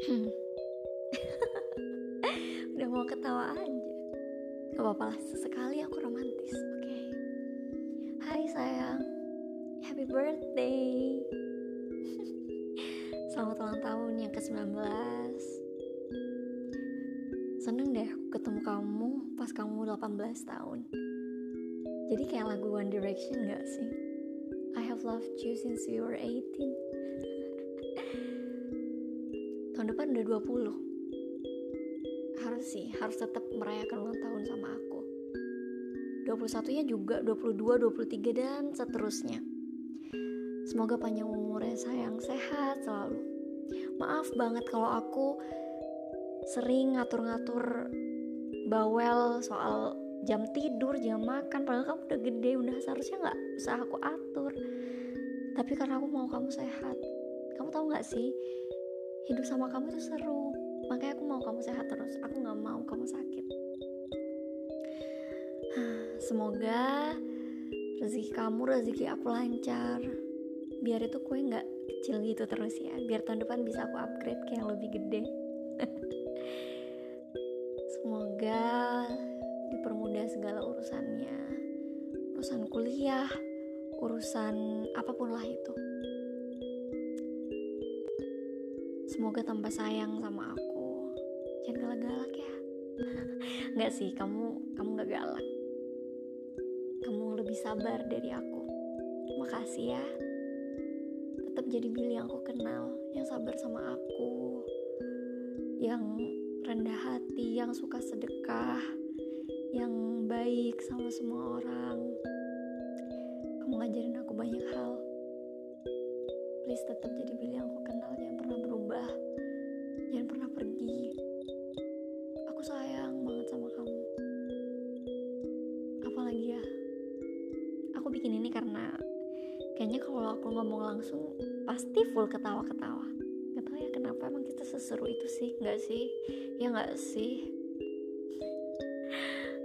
Udah mau ketawa aja. Gak apa-apa lah, sesekali aku romantis Oke? Okay. Hai sayang. Happy birthday. Selamat ulang tahun yang ke-19 Seneng deh aku ketemu kamu pas kamu 18 tahun. Jadi kayak lagu One Direction gak sih? I have loved you since you were 18 tahun depan udah 20 harus sih harus tetap merayakan ulang tahun sama aku. 21 nya juga 22 23 dan seterusnya. Semoga panjang umurnya sayang. Sehat selalu. Maaf banget kalau aku sering ngatur-ngatur bawel soal jam tidur, jam makan. Padahal kamu udah gede, udah seharusnya nggak usah aku atur. Tapi karena aku mau kamu sehat. Kamu tahu nggak sih hidup sama kamu itu seru. Makanya aku mau kamu sehat terus. Aku nggak mau kamu sakit. Semoga rezeki kamu rezeki aku lancar. Biar itu kue nggak kecil gitu terus ya. Biar tahun depan bisa aku upgrade kayak lebih gede. Semoga dipermudah segala urusannya. Urusan kuliah urusan apa pun lah itu semoga tambah sayang sama aku. Jangan galak-galak ya. Nggak sih kamu kamu nggak galak. Kamu lebih sabar dari aku. Makasih ya. Tetap jadi Billy yang aku kenal yang sabar sama aku yang rendah hati yang suka sedekah yang baik sama semua orang. Kamu ngajarin aku banyak hal. Please tetap jadi Billy yang aku kenal jangan bikin ini karena kayaknya kalau aku ngomong langsung pasti full ketawa-ketawa. Gak tau ya kenapa emang kita seseru itu sih. Nggak sih? Ya nggak sih?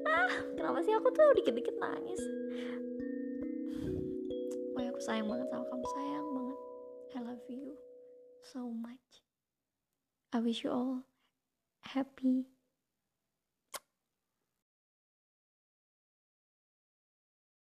Ah kenapa sih aku tuh dikit-dikit nangis? Pokoknya aku sayang banget sama kamu. Sayang banget. I love you so much. I wish you all happy